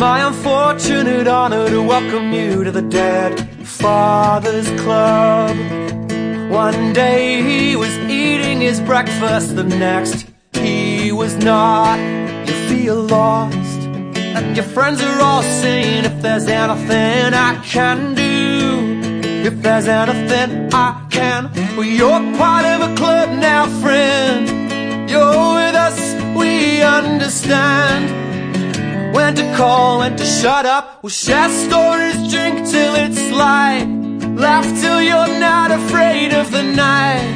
my unfortunate honor to welcome you to the Dead Fathers Club. One day he was eating his breakfast, the next he was not. You feel lost, and your friends are all saying, If there's anything I can do, if there's anything I can, well, you're part of a club now, friend. You're with us, when to call, and to shut up. We'll share stories, drink till it's light. Laugh till you're not afraid of the night.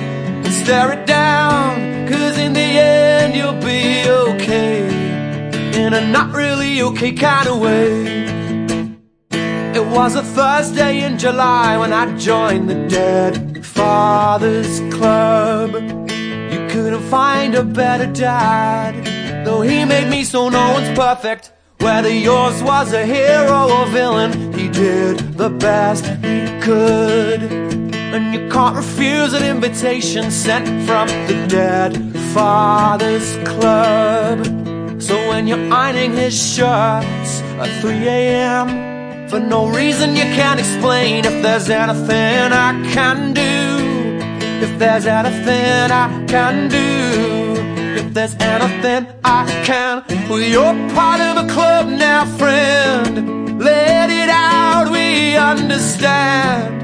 And stare it down, cause in the end you'll be okay. In a not really okay kind of way. It was a Thursday in July when I joined the Dead Fathers Club. You couldn't find a better dad, though he made me so no one's perfect. Whether yours was a hero or villain, he did the best he could. And you can't refuse an invitation sent from the Dead Fathers Club. So when you're ironing his shirts at 3 a.m., for no reason you can't explain if there's anything I can do. If there's anything I can do there's anything I can. Well, you're part of a club now, friend. Let it out, we understand.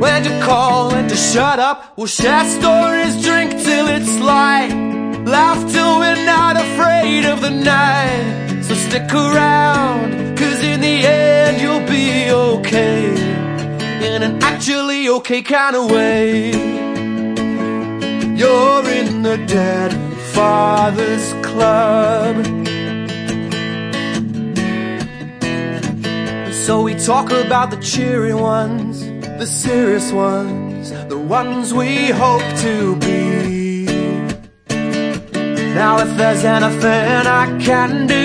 When to call, and to shut up. We'll share stories, drink till it's light. Laugh till we're not afraid of the night. So stick around, cause in the end you'll be okay. In an actually okay kind of way. You're in the dead Father's Club. So we talk about the cheery ones, the serious ones, the ones we hope to be. Now, if there's anything I can do,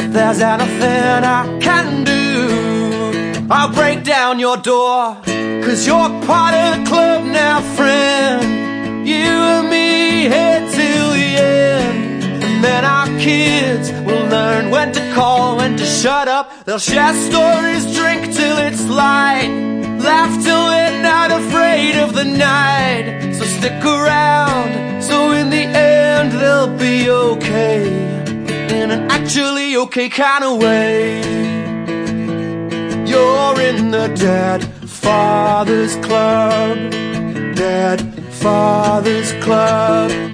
if there's anything I can do, I'll break down your door, cause you're part of the club now, friend. Kids will learn when to call, when to shut up. They'll share stories, drink till it's light. Laugh till they're not afraid of the night. So stick around, so in the end they'll be okay. In an actually okay kind of way. You're in the Dead Fathers Club. Dead Fathers Club.